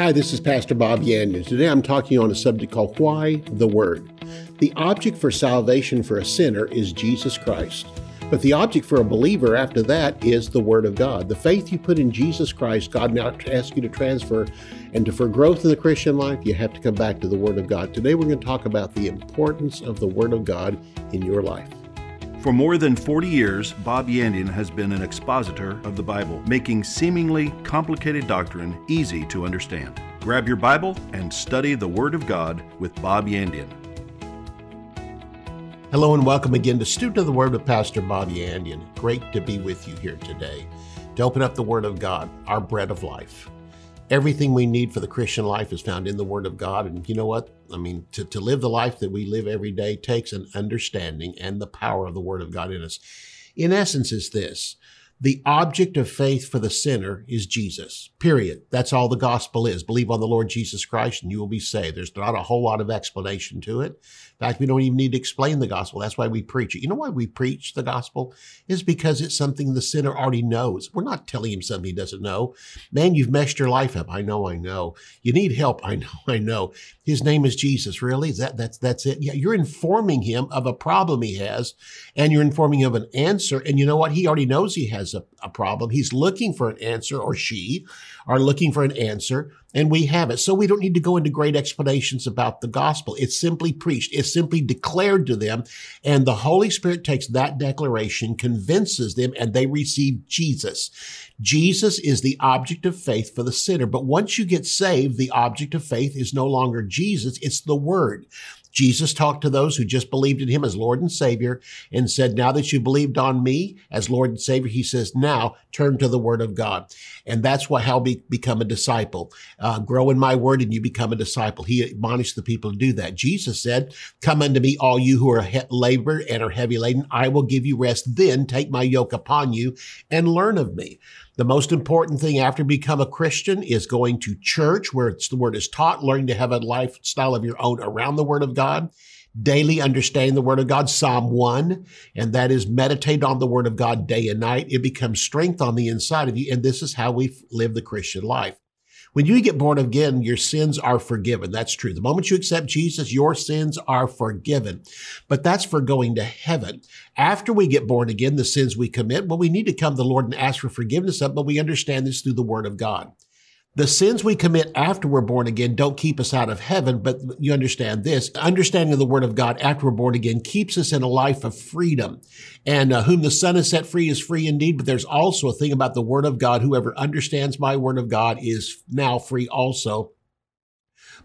Hi, this is Pastor Bob Yandian. Today I'm talking on a subject called Why the Word. The object for salvation for a sinner is Jesus Christ. But the object for a believer after that is the Word of God. The faith you put in Jesus Christ, God now asks you to transfer. And to, for growth in the Christian life, you have to come back to the Word of God. Today we're going to talk about the importance of the Word of God in your life. For more than 40 years, Bob Yandian has been an expositor of the Bible, making seemingly complicated doctrine easy to understand. Grab your Bible and study the Word of God with Bob Yandian. Hello and welcome again to Student of the Word with Pastor Bob Yandian. Great to be with you here today to open up the Word of God, our bread of life. Everything we need for the Christian life is found in the Word of God. And you know what? I mean, to, to live the life that we live every day takes an understanding and the power of the Word of God in us. In essence, is this the object of faith for the sinner is Jesus, period. That's all the gospel is. Believe on the Lord Jesus Christ and you will be saved. There's not a whole lot of explanation to it. In fact, we don't even need to explain the gospel. That's why we preach it. You know why we preach the gospel? Is because it's something the sinner already knows. We're not telling him something he doesn't know. Man, you've messed your life up. I know, I know. You need help. I know, I know. His name is Jesus. Really? Is that, that's, that's it? Yeah, you're informing him of a problem he has and you're informing him of an answer. And you know what? He already knows he has a, a problem. He's looking for an answer or she are looking for an answer and we have it. So we don't need to go into great explanations about the gospel. It's simply preached. It's simply declared to them. And the Holy Spirit takes that declaration, convinces them, and they receive Jesus. Jesus is the object of faith for the sinner. But once you get saved, the object of faith is no longer Jesus. It's the word. Jesus talked to those who just believed in him as Lord and Savior and said, now that you believed on me as Lord and Savior, he says, now turn to the word of God. And that's what, how we become a disciple. Uh, grow in my word and you become a disciple. He admonished the people to do that. Jesus said, come unto me, all you who are he- labored and are heavy laden. I will give you rest. Then take my yoke upon you and learn of me. The most important thing after become a Christian is going to church where the word is taught, learning to have a lifestyle of your own around the word of God, daily understanding the word of God, Psalm 1, and that is meditate on the word of God day and night. It becomes strength on the inside of you. And this is how we live the Christian life. When you get born again, your sins are forgiven. That's true. The moment you accept Jesus, your sins are forgiven. But that's for going to heaven. After we get born again, the sins we commit, well, we need to come to the Lord and ask for forgiveness of, but we understand this through the word of God. The sins we commit after we're born again don't keep us out of heaven, but you understand this. Understanding the word of God after we're born again keeps us in a life of freedom. And uh, whom the Son has set free is free indeed. But there's also a thing about the word of God. Whoever understands my word of God is now free also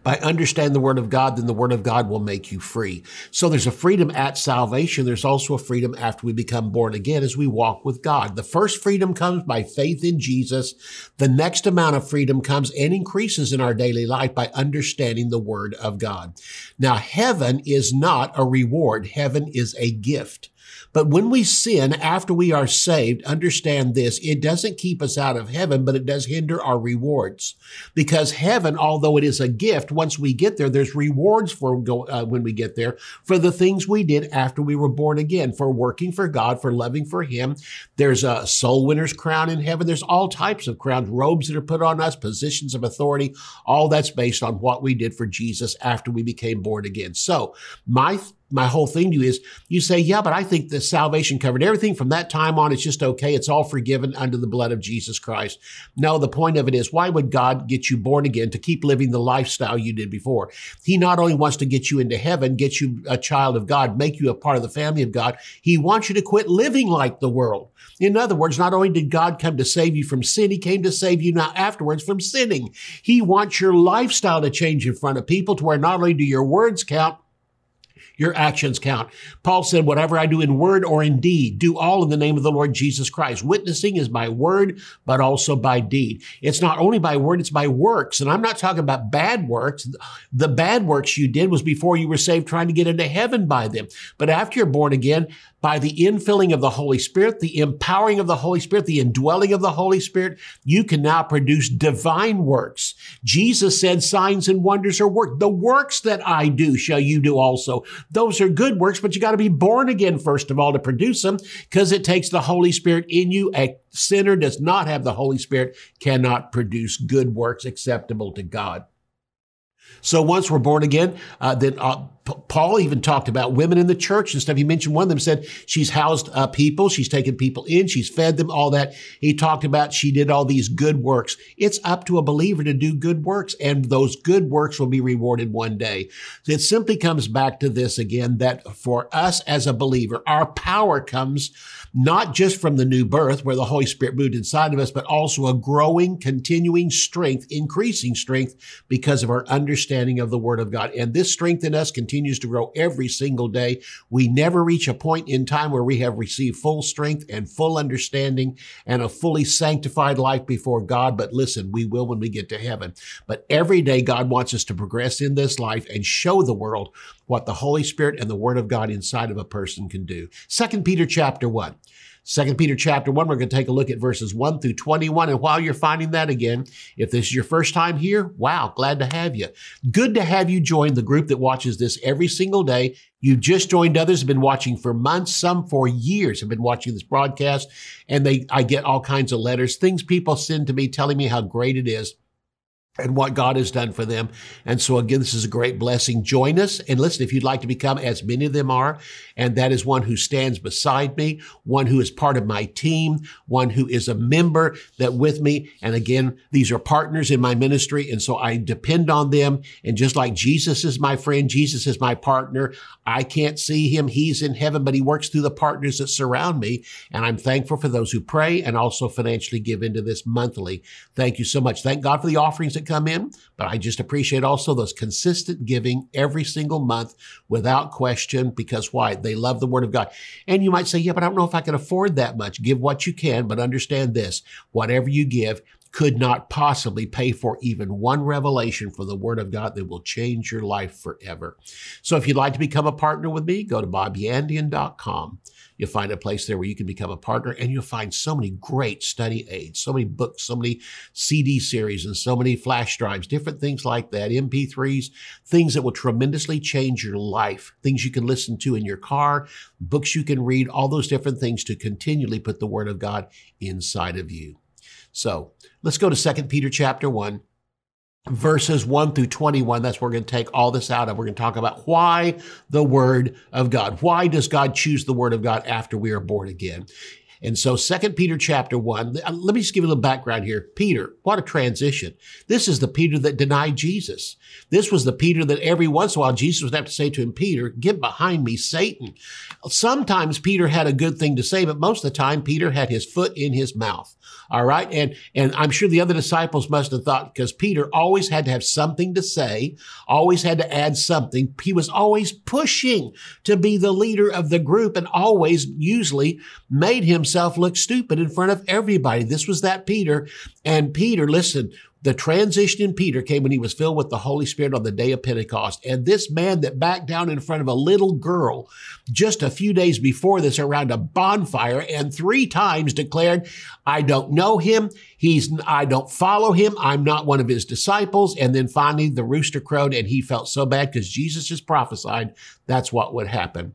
by understanding the word of God, then the word of God will make you free. So there's a freedom at salvation. There's also a freedom after we become born again as we walk with God. The first freedom comes by faith in Jesus. The next amount of freedom comes and increases in our daily life by understanding the word of God. Now, heaven is not a reward. Heaven is a gift. But when we sin after we are saved, understand this, it doesn't keep us out of heaven, but it does hinder our rewards. Because heaven, although it is a gift, once we get there, there's rewards for go, uh, when we get there for the things we did after we were born again, for working for God, for loving for Him. There's a soul winner's crown in heaven. There's all types of crowns, robes that are put on us, positions of authority. All that's based on what we did for Jesus after we became born again. So my my whole thing to you is you say, yeah, but I think the salvation covered everything from that time on. It's just okay. It's all forgiven under the blood of Jesus Christ. No, the point of it is why would God get you born again to keep living the lifestyle you did before? He not only wants to get you into heaven, get you a child of God, make you a part of the family of God. He wants you to quit living like the world. In other words, not only did God come to save you from sin, he came to save you now afterwards from sinning. He wants your lifestyle to change in front of people to where not only do your words count, your actions count. Paul said, whatever I do in word or in deed, do all in the name of the Lord Jesus Christ. Witnessing is by word, but also by deed. It's not only by word, it's by works. And I'm not talking about bad works. The bad works you did was before you were saved trying to get into heaven by them. But after you're born again, by the infilling of the Holy Spirit, the empowering of the Holy Spirit, the indwelling of the Holy Spirit, you can now produce divine works. Jesus said signs and wonders are work. The works that I do shall you do also. Those are good works, but you got to be born again first of all to produce them because it takes the Holy Spirit in you. A sinner does not have the Holy Spirit, cannot produce good works acceptable to God. So once we're born again, uh, then uh, Paul even talked about women in the church and stuff. He mentioned one of them said she's housed uh, people, she's taken people in, she's fed them, all that. He talked about she did all these good works. It's up to a believer to do good works, and those good works will be rewarded one day. It simply comes back to this again that for us as a believer, our power comes not just from the new birth where the Holy Spirit moved inside of us, but also a growing, continuing strength, increasing strength because of our understanding of the Word of God. And this strength in us continues continues to grow every single day. We never reach a point in time where we have received full strength and full understanding and a fully sanctified life before God. But listen, we will when we get to heaven. But every day God wants us to progress in this life and show the world what the Holy Spirit and the Word of God inside of a person can do. Second Peter chapter one. Second Peter chapter 1, we're going to take a look at verses 1 through 21. And while you're finding that again, if this is your first time here, wow, glad to have you. Good to have you join the group that watches this every single day. You've just joined others, have been watching for months, some for years have been watching this broadcast, and they I get all kinds of letters, things people send to me telling me how great it is and what God has done for them. And so again, this is a great blessing. Join us and listen, if you'd like to become as many of them are, and that is one who stands beside me, one who is part of my team, one who is a member that with me. And again, these are partners in my ministry. And so I depend on them. And just like Jesus is my friend, Jesus is my partner. I can't see him. He's in heaven, but he works through the partners that surround me. And I'm thankful for those who pray and also financially give into this monthly. Thank you so much. Thank God for the offerings that come in, but I just appreciate also those consistent giving every single month without question because why? They love the word of God. And you might say, yeah, but I don't know if I can afford that much. Give what you can, but understand this. Whatever you give, could not possibly pay for even one revelation for the Word of God that will change your life forever. So if you'd like to become a partner with me, go to bobyandian.com. You'll find a place there where you can become a partner and you'll find so many great study aids, so many books, so many CD series and so many flash drives, different things like that, MP3s, things that will tremendously change your life, things you can listen to in your car, books you can read, all those different things to continually put the word of God inside of you. So let's go to 2 Peter chapter 1 verses 1 through 21. That's where we're going to take all this out of. We're going to talk about why the Word of God. Why does God choose the Word of God after we are born again? And so Second Peter chapter 1, uh, let me just give you a little background here. Peter, what a transition. This is the Peter that denied Jesus. This was the Peter that every once in a while Jesus would have to say to him, Peter, get behind me, Satan. Sometimes Peter had a good thing to say, but most of the time Peter had his foot in his mouth. All right. And, and I'm sure the other disciples must have thought because Peter always had to have something to say, always had to add something. He was always pushing to be the leader of the group and always usually made himself look stupid in front of everybody. This was that Peter. And Peter, listen, the transition in Peter came when he was filled with the Holy Spirit on the day of Pentecost. And this man that backed down in front of a little girl just a few days before this around a bonfire and three times declared, I don't know him. He's, I don't follow him. I'm not one of his disciples. And then finally the rooster crowed and he felt so bad because Jesus just prophesied that's what would happen.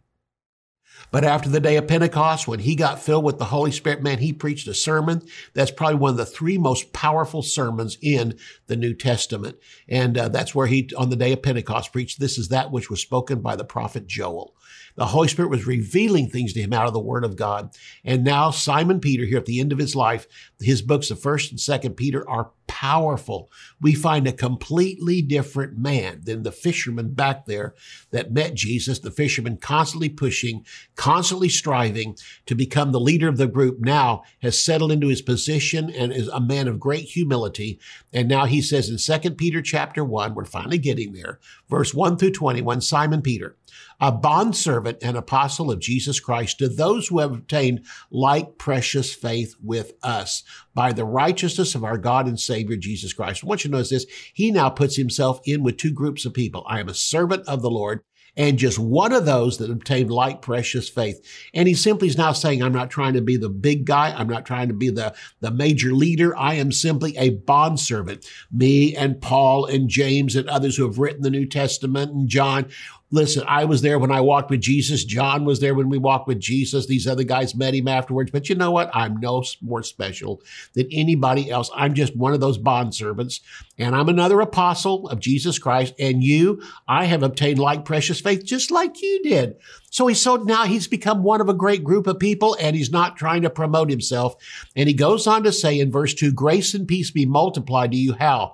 But after the day of Pentecost, when he got filled with the Holy Spirit, man, he preached a sermon that's probably one of the three most powerful sermons in the New Testament. And uh, that's where he, on the day of Pentecost, preached, This is that which was spoken by the prophet Joel. The Holy Spirit was revealing things to him out of the Word of God. And now Simon Peter, here at the end of his life, his books of First and Second Peter are powerful. We find a completely different man than the fisherman back there that met Jesus. The fisherman constantly pushing, constantly striving to become the leader of the group. Now has settled into his position and is a man of great humility. And now he says in Second Peter chapter one, we're finally getting there, verse one through twenty-one. Simon Peter a bondservant and apostle of Jesus Christ to those who have obtained like precious faith with us by the righteousness of our God and Savior Jesus Christ. I want you to notice this. He now puts himself in with two groups of people. I am a servant of the Lord and just one of those that obtained like precious faith. And he simply is now saying, I'm not trying to be the big guy. I'm not trying to be the, the major leader. I am simply a bondservant. Me and Paul and James and others who have written the New Testament and John, Listen, I was there when I walked with Jesus. John was there when we walked with Jesus. These other guys met him afterwards. But you know what? I'm no more special than anybody else. I'm just one of those bond servants, and I'm another apostle of Jesus Christ. And you, I have obtained like precious faith, just like you did. So he's so now he's become one of a great group of people, and he's not trying to promote himself. And he goes on to say in verse two, grace and peace be multiplied to you. How?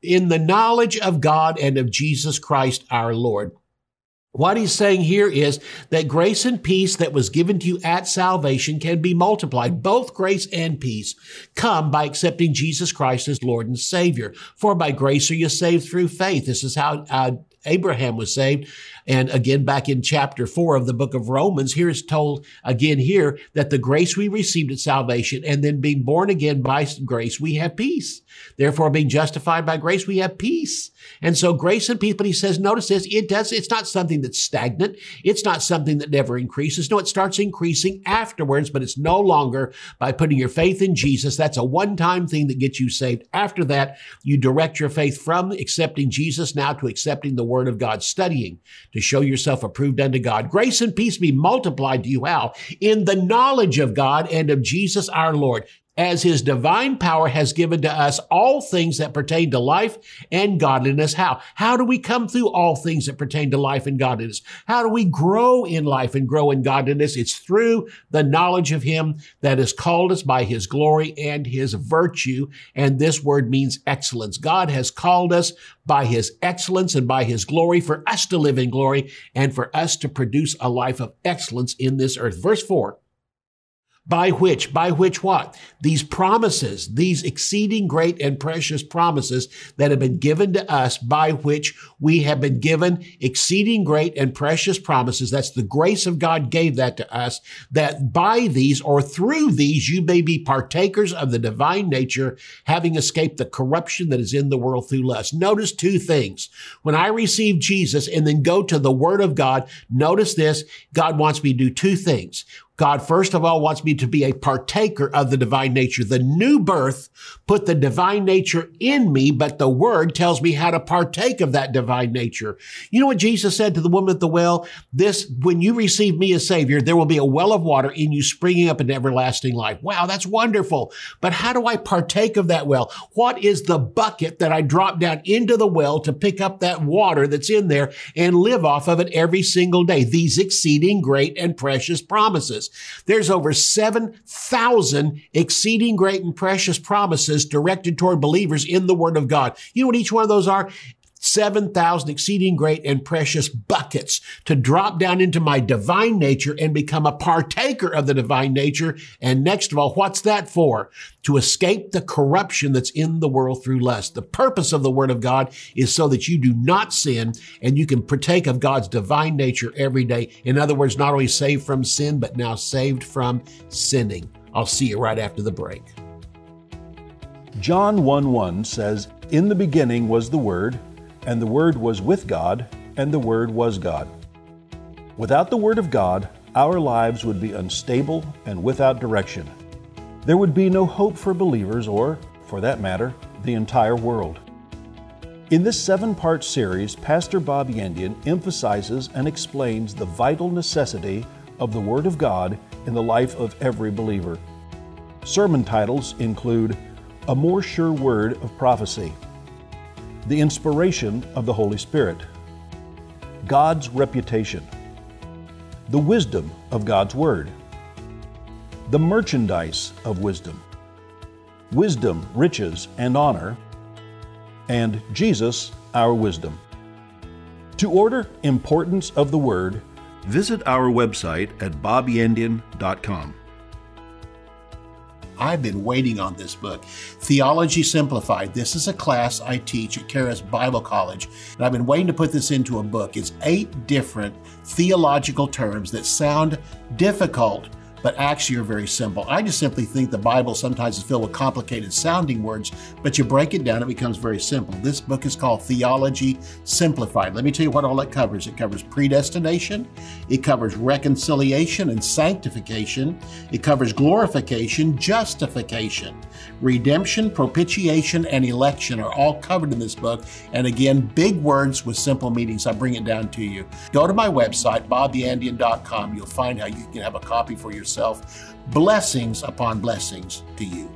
In the knowledge of God and of Jesus Christ our Lord. What he's saying here is that grace and peace that was given to you at salvation can be multiplied. Both grace and peace come by accepting Jesus Christ as Lord and Savior. For by grace are you saved through faith. This is how uh, Abraham was saved. And again, back in chapter four of the book of Romans, here is told again here that the grace we received at salvation and then being born again by grace, we have peace. Therefore, being justified by grace, we have peace. And so grace and peace, but he says, notice this, it does, it's not something that's stagnant. It's not something that never increases. No, it starts increasing afterwards, but it's no longer by putting your faith in Jesus. That's a one-time thing that gets you saved. After that, you direct your faith from accepting Jesus now to accepting the word of God, studying to show yourself approved unto God. Grace and peace be multiplied to you how? In the knowledge of God and of Jesus our Lord as his divine power has given to us all things that pertain to life and godliness. How? How do we come through all things that pertain to life and godliness? How do we grow in life and grow in godliness? It's through the knowledge of him that has called us by his glory and his virtue. And this word means excellence. God has called us by his excellence and by his glory for us to live in glory and for us to produce a life of excellence in this earth. Verse four. By which, by which what? These promises, these exceeding great and precious promises that have been given to us, by which we have been given exceeding great and precious promises. That's the grace of God gave that to us, that by these or through these you may be partakers of the divine nature, having escaped the corruption that is in the world through lust. Notice two things. When I receive Jesus and then go to the Word of God, notice this, God wants me to do two things. God, first of all, wants me to be a partaker of the divine nature. The new birth put the divine nature in me, but the word tells me how to partake of that divine nature. You know what Jesus said to the woman at the well? This, when you receive me as savior, there will be a well of water in you springing up into everlasting life. Wow, that's wonderful. But how do I partake of that well? What is the bucket that I drop down into the well to pick up that water that's in there and live off of it every single day? These exceeding great and precious There's over 7,000 exceeding great and precious promises directed toward believers in the Word of God. You know what each one of those are? 7,000 exceeding great and precious buckets to drop down into my divine nature and become a partaker of the divine nature. And next of all, what's that for? To escape the corruption that's in the world through lust. The purpose of the word of God is so that you do not sin and you can partake of God's divine nature every day. In other words, not only saved from sin, but now saved from sinning. I'll see you right after the break. John 1 1 says, In the beginning was the Word, and the Word was with God, and the Word was God. Without the Word of God, our lives would be unstable and without direction. There would be no hope for believers, or, for that matter, the entire world. In this seven part series, Pastor Bob Yandian emphasizes and explains the vital necessity of the Word of God in the life of every believer. Sermon titles include A More Sure Word of Prophecy the inspiration of the Holy Spirit, God's reputation, the wisdom of God's Word, the merchandise of wisdom, wisdom, riches, and honor, and Jesus, our wisdom. To order Importance of the Word, visit our website at bobyandian.com. I've been waiting on this book, Theology Simplified. This is a class I teach at Charis Bible College, and I've been waiting to put this into a book. It's eight different theological terms that sound difficult but actually are very simple. I just simply think the Bible sometimes is filled with complicated sounding words, but you break it down, it becomes very simple. This book is called Theology Simplified. Let me tell you what all it covers it covers predestination, it covers reconciliation and sanctification, it covers glorification, justification, redemption, propitiation, and election are all covered in this book. And again, big words with simple meanings. I bring it down to you. Go to my website, bobyandian.com. You'll find how you can have a copy for yourself yourself blessings upon blessings to you.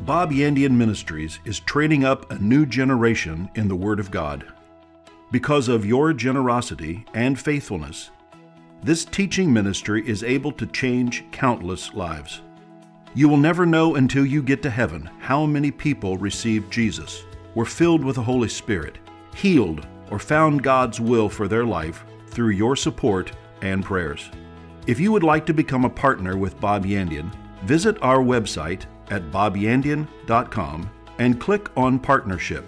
Bob Yandian Ministries is training up a new generation in the Word of God. Because of your generosity and faithfulness, this teaching ministry is able to change countless lives. You will never know until you get to heaven how many people received Jesus, were filled with the Holy Spirit, healed, or found God's will for their life through your support and prayers. If you would like to become a partner with Bob Yandian, visit our website at bobyandian.com and click on Partnership.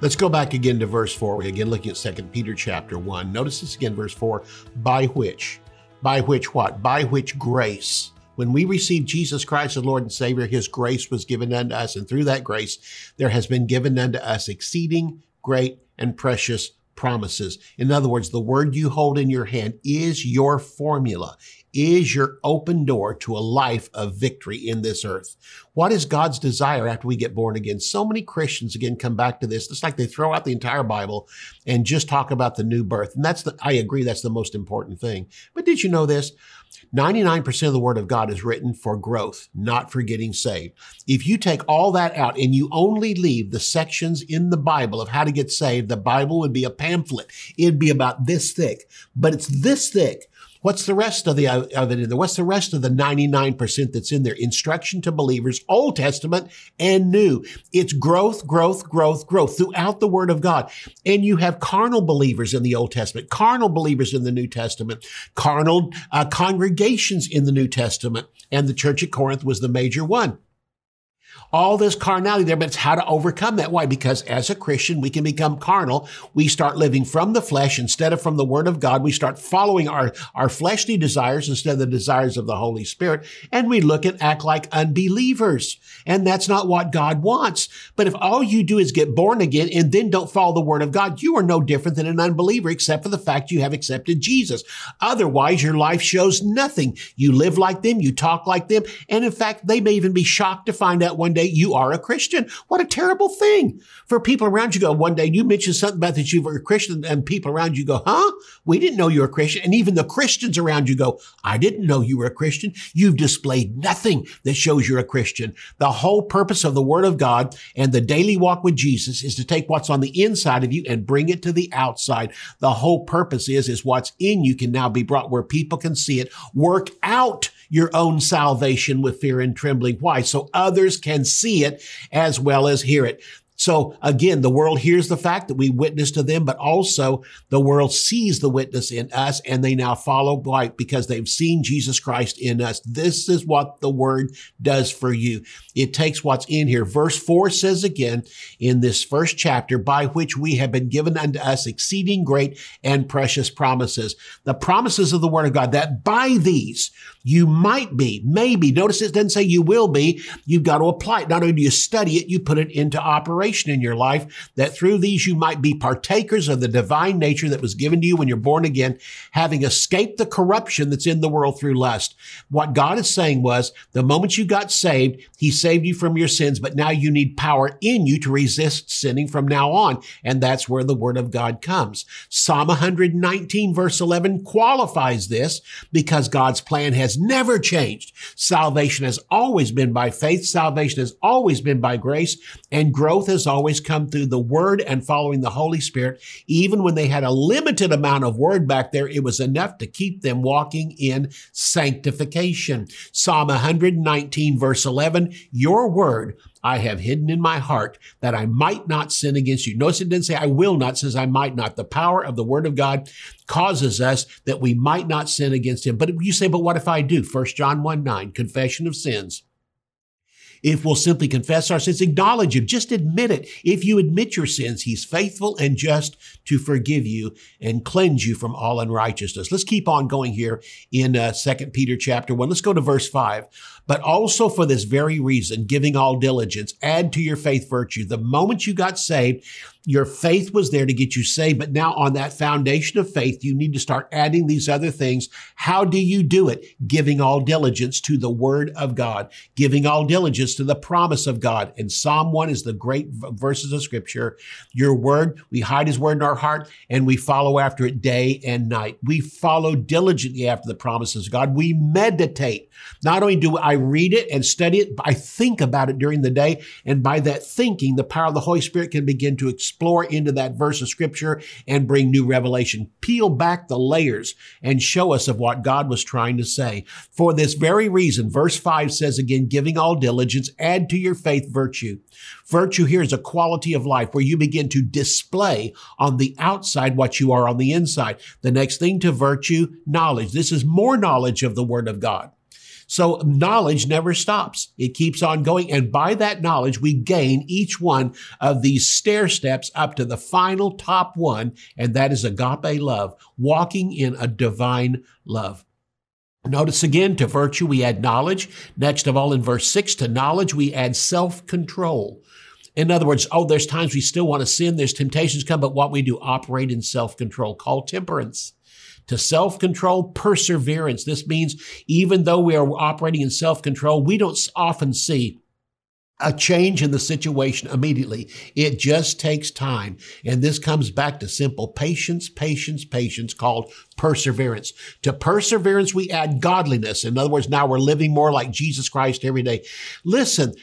Let's go back again to verse 4. We're again looking at 2 Peter chapter 1. Notice this again, verse 4. By which? By which what? By which grace? When we received Jesus Christ as Lord and Savior, His grace was given unto us, and through that grace there has been given unto us exceeding great and precious promises. In other words, the word you hold in your hand is your formula, is your open door to a life of victory in this earth. What is God's desire after we get born again? So many Christians again come back to this. It's like they throw out the entire Bible and just talk about the new birth. And that's the, I agree, that's the most important thing. But did you know this? 99% of the Word of God is written for growth, not for getting saved. If you take all that out and you only leave the sections in the Bible of how to get saved, the Bible would be a pamphlet. It'd be about this thick, but it's this thick. What's the rest of the of it in there? What's the rest of the 99% that's in there? Instruction to believers, Old Testament and New. It's growth, growth, growth, growth throughout the Word of God. And you have carnal believers in the Old Testament, carnal believers in the New Testament, carnal uh, congregations in the New Testament. And the church at Corinth was the major one all this carnality there, but it's how to overcome that. Why? Because as a Christian, we can become carnal. We start living from the flesh instead of from the word of God. We start following our, our fleshly desires instead of the desires of the Holy Spirit. And we look and act like unbelievers. And that's not what God wants. But if all you do is get born again and then don't follow the word of God, you are no different than an unbeliever except for the fact you have accepted Jesus. Otherwise, your life shows nothing. You live like them. You talk like them. And in fact, they may even be shocked to find out one day you are a Christian. What a terrible thing for people around you go, one day you mention something about that you were a Christian and people around you go, huh? We didn't know you were a Christian. And even the Christians around you go, I didn't know you were a Christian. You've displayed nothing that shows you're a Christian. The whole purpose of the word of God and the daily walk with Jesus is to take what's on the inside of you and bring it to the outside. The whole purpose is, is what's in you can now be brought where people can see it. Work out your own salvation with fear and trembling. Why? So others can see it as well as hear it. So again, the world hears the fact that we witness to them, but also the world sees the witness in us and they now follow by because they've seen Jesus Christ in us. This is what the word does for you. It takes what's in here. Verse four says again in this first chapter, by which we have been given unto us exceeding great and precious promises. The promises of the word of God that by these you might be, maybe. Notice it doesn't say you will be. You've got to apply it. Not only do you study it, you put it into operation in your life that through these you might be partakers of the divine nature that was given to you when you're born again, having escaped the corruption that's in the world through lust. What God is saying was the moment you got saved, he saved you from your sins, but now you need power in you to resist sinning from now on. And that's where the word of God comes. Psalm 119 verse 11 qualifies this because God's plan has has never changed. Salvation has always been by faith. Salvation has always been by grace and growth has always come through the word and following the Holy Spirit. Even when they had a limited amount of word back there, it was enough to keep them walking in sanctification. Psalm 119 verse 11, your word I have hidden in my heart that I might not sin against you. Notice it didn't say I will not, says I might not. The power of the word of God causes us that we might not sin against him. But you say, but what if I do? First John 1 9, confession of sins If we'll simply confess our sins, acknowledge Him, just admit it. If you admit your sins, He's faithful and just to forgive you and cleanse you from all unrighteousness. Let's keep on going here in uh, 2 Peter chapter 1. Let's go to verse 5 but also for this very reason, giving all diligence, add to your faith virtue. The moment you got saved, your faith was there to get you saved, but now on that foundation of faith, you need to start adding these other things. How do you do it? Giving all diligence to the word of God, giving all diligence to the promise of God. And Psalm 1 is the great verses of scripture. Your word, we hide his word in our heart and we follow after it day and night. We follow diligently after the promises of God. We meditate. Not only do I read it and study it, I think about it during the day. And by that thinking, the power of the Holy Spirit can begin to explore into that verse of scripture and bring new revelation. Peel back the layers and show us of what God was trying to say. For this very reason, verse 5 says again, giving all diligence, add to your faith virtue. Virtue here is a quality of life where you begin to display on the outside what you are on the inside. The next thing to virtue, knowledge. This is more knowledge of the Word of God. So knowledge never stops. It keeps on going. And by that knowledge, we gain each one of these stair steps up to the final top one. And that is agape love, walking in a divine love. Notice again, to virtue we add knowledge. Next of all, in verse six, to knowledge we add self-control. In other words, oh, there's times we still want to sin, there's temptations come, but what we do, operate in self-control, called temperance to self control, perseverance. This means even though we are operating in self control, we don't often see a change in the situation immediately. It just takes time. And this comes back to simple patience, patience, patience called perseverance. To perseverance, we add godliness. In other words, now we're living more like Jesus Christ every day. Listen,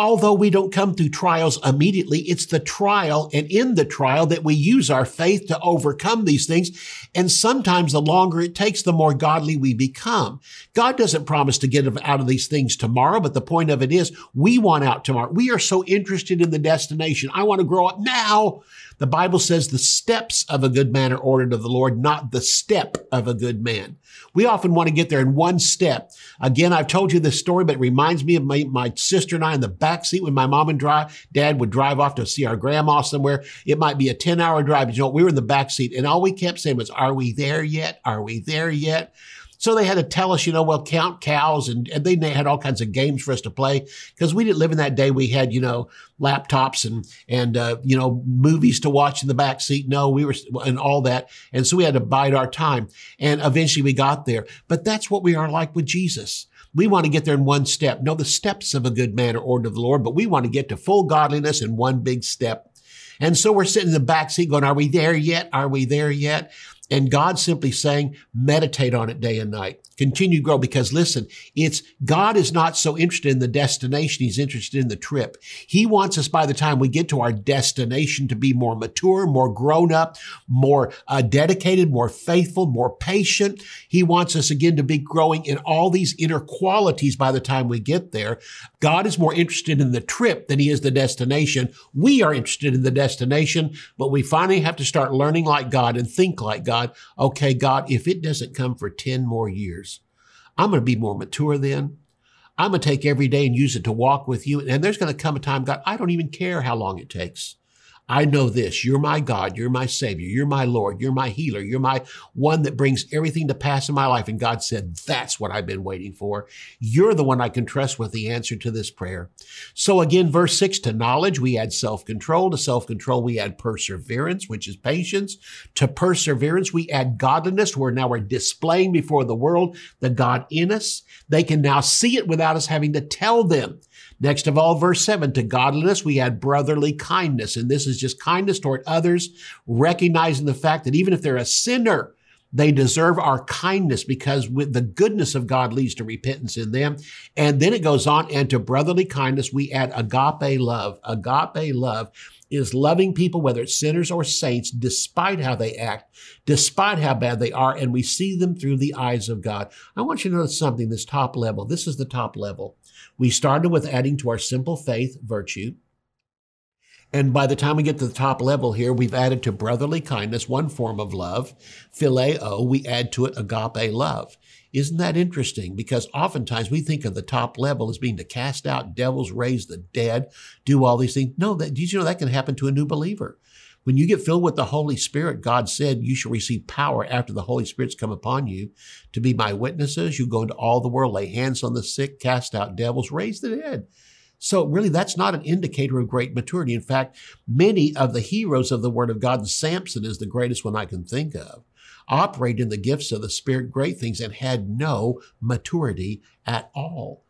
although we don't come through trials immediately, it's the trial and in the trial that we use our faith to overcome these things. And sometimes the longer it takes, the more godly we become. God doesn't promise to get out of these things tomorrow, but the point of it is we want out tomorrow. We are so interested in the destination. I want to grow up now. The Bible says the steps of a good man are ordered of the Lord, not the step of a good man. We often want to get there in one step. Again, I've told you this story, but it reminds me of my, my sister and I in the back seat when my mom and drive, dad would drive off to see our grandma somewhere. It might be a 10 hour drive. But You know, we were in the back seat and all we kept saying was, are we there yet? Are we there yet? So they had to tell us, you know, well, count cows and, and they had all kinds of games for us to play because we didn't live in that day. We had, you know, laptops and, and, uh, you know, movies to watch in the back seat. No, we were, and all that. And so we had to bide our time. And eventually we got there. But that's what we are like with Jesus. We want to get there in one step. No, the steps of a good man are ordered of the Lord, but we want to get to full godliness in one big step. And so we're sitting in the back seat going, are we there yet? Are we there yet? And God's simply saying, meditate on it day and night. Continue to grow because listen, it's God is not so interested in the destination. He's interested in the trip. He wants us by the time we get to our destination to be more mature, more grown up, more uh, dedicated, more faithful, more patient. He wants us again to be growing in all these inner qualities by the time we get there. God is more interested in the trip than he is the destination. We are interested in the destination, but we finally have to start learning like God and think like God God, okay, God, if it doesn't come for 10 more years, I'm going to be more mature then. I'm going to take every day and use it to walk with you. And there's going to come a time, God, I don't even care how long it takes. I know this. You're my God. You're my Savior. You're my Lord. You're my healer. You're my one that brings everything to pass in my life. And God said, That's what I've been waiting for. You're the one I can trust with the answer to this prayer. So again, verse six to knowledge, we add self control. To self control, we add perseverance, which is patience. To perseverance, we add godliness, where now we're displaying before the world the God in us. They can now see it without us having to tell them. Next of all, verse 7 to godliness, we add brotherly kindness. And this is just kindness toward others, recognizing the fact that even if they're a sinner, they deserve our kindness because with the goodness of God leads to repentance in them. And then it goes on, and to brotherly kindness, we add agape love. Agape love is loving people, whether it's sinners or saints, despite how they act, despite how bad they are, and we see them through the eyes of God. I want you to notice something, this top level. This is the top level. We started with adding to our simple faith virtue. And by the time we get to the top level here, we've added to brotherly kindness one form of love, phileo, we add to it agape love. Isn't that interesting? Because oftentimes we think of the top level as being to cast out devils, raise the dead, do all these things. No, that, did you know that can happen to a new believer? When you get filled with the Holy Spirit, God said you shall receive power after the Holy Spirit's come upon you to be my witnesses. You go into all the world, lay hands on the sick, cast out devils, raise the dead. So really, that's not an indicator of great maturity. In fact, many of the heroes of the Word of God, Samson is the greatest one I can think of, operate in the gifts of the Spirit, great things, and had no maturity at all.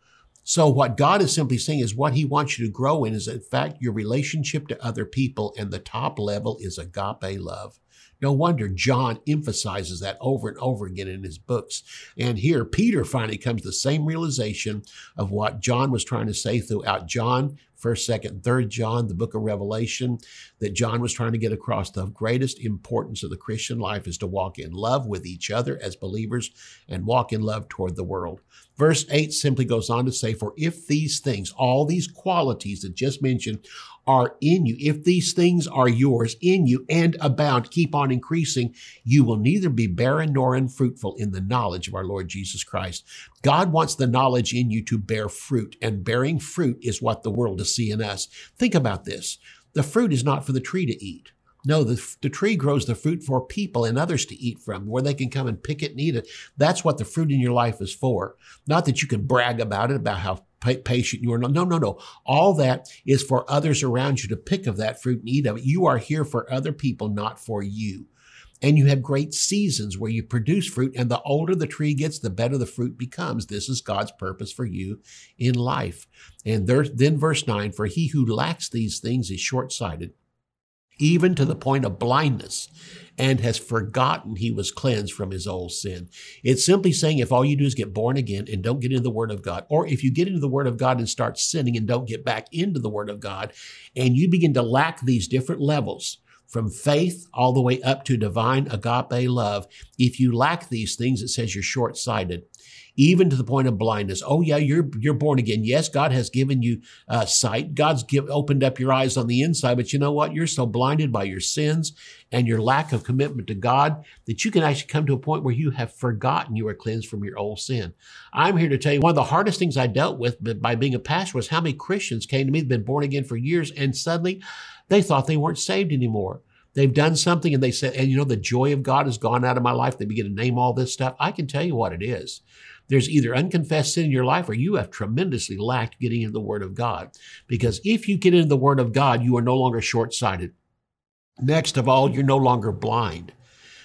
So what God is simply saying is what he wants you to grow in is in fact your relationship to other people and the top level is agape love. No wonder John emphasizes that over and over again in his books. And here, Peter finally comes to the same realization of what John was trying to say throughout John, 1st, 2nd, 3rd John, the book of Revelation, that John was trying to get across. The greatest importance of the Christian life is to walk in love with each other as believers and walk in love toward the world. Verse 8 simply goes on to say, For if these things, all these qualities that just mentioned, are in you, if these things are yours in you and abound, keep on increasing, you will neither be barren nor unfruitful in the knowledge of our Lord Jesus Christ. God wants the knowledge in you to bear fruit, and bearing fruit is what the world is seeing us. Think about this. The fruit is not for the tree to eat. No, the, the tree grows the fruit for people and others to eat from, where they can come and pick it and eat it. That's what the fruit in your life is for. Not that you can brag about it, about how patient you are. No, no, no. All that is for others around you to pick of that fruit and eat of it. You are here for other people, not for you. And you have great seasons where you produce fruit, and the older the tree gets, the better the fruit becomes. This is God's purpose for you in life. And there, then verse 9, for he who lacks these things is short sighted, even to the point of blindness, and has forgotten he was cleansed from his old sin. It's simply saying if all you do is get born again and don't get into the Word of God, or if you get into the Word of God and start sinning and don't get back into the Word of God, and you begin to lack these different levels, from faith all the way up to divine agape love. If you lack these things, it says you're short sighted even to the point of blindness. Oh yeah, you're you're born again. Yes, God has given you uh, sight. God's give, opened up your eyes on the inside, but you know what? You're so blinded by your sins and your lack of commitment to God that you can actually come to a point where you have forgotten you are cleansed from your old sin. I'm here to tell you one of the hardest things I dealt with by being a pastor was how many Christians came to me, been born again for years, and suddenly they thought they weren't saved anymore. They've done something and they said, and you know, the joy of God has gone out of my life. They begin to name all this stuff. I can tell you what it is. There's either unconfessed sin in your life or you have tremendously lacked getting into the Word of God. Because if you get into the Word of God, you are no longer short sighted. Next of all, you're no longer blind.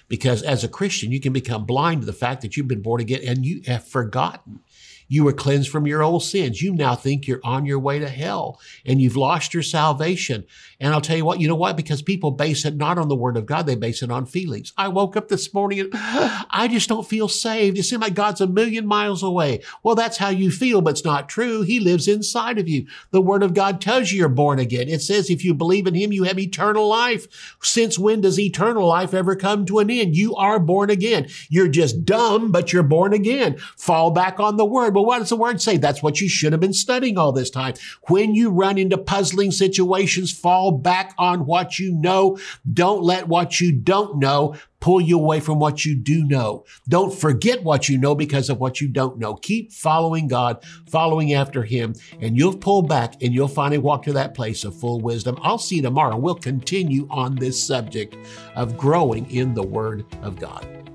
Because as a Christian, you can become blind to the fact that you've been born again and you have forgotten. You were cleansed from your old sins. You now think you're on your way to hell and you've lost your salvation. And I'll tell you what, you know what? Because people base it not on the word of God, they base it on feelings. I woke up this morning and I just don't feel saved. It seems like God's a million miles away. Well, that's how you feel, but it's not true. He lives inside of you. The word of God tells you you're born again. It says if you believe in him, you have eternal life. Since when does eternal life ever come to an end? You are born again. You're just dumb, but you're born again. Fall back on the word. Well, what does the word say? That's what you should have been studying all this time. When you run into puzzling situations, fall back on what you know. Don't let what you don't know pull you away from what you do know. Don't forget what you know because of what you don't know. Keep following God, following after Him, and you'll pull back and you'll finally walk to that place of full wisdom. I'll see you tomorrow. We'll continue on this subject of growing in the Word of God.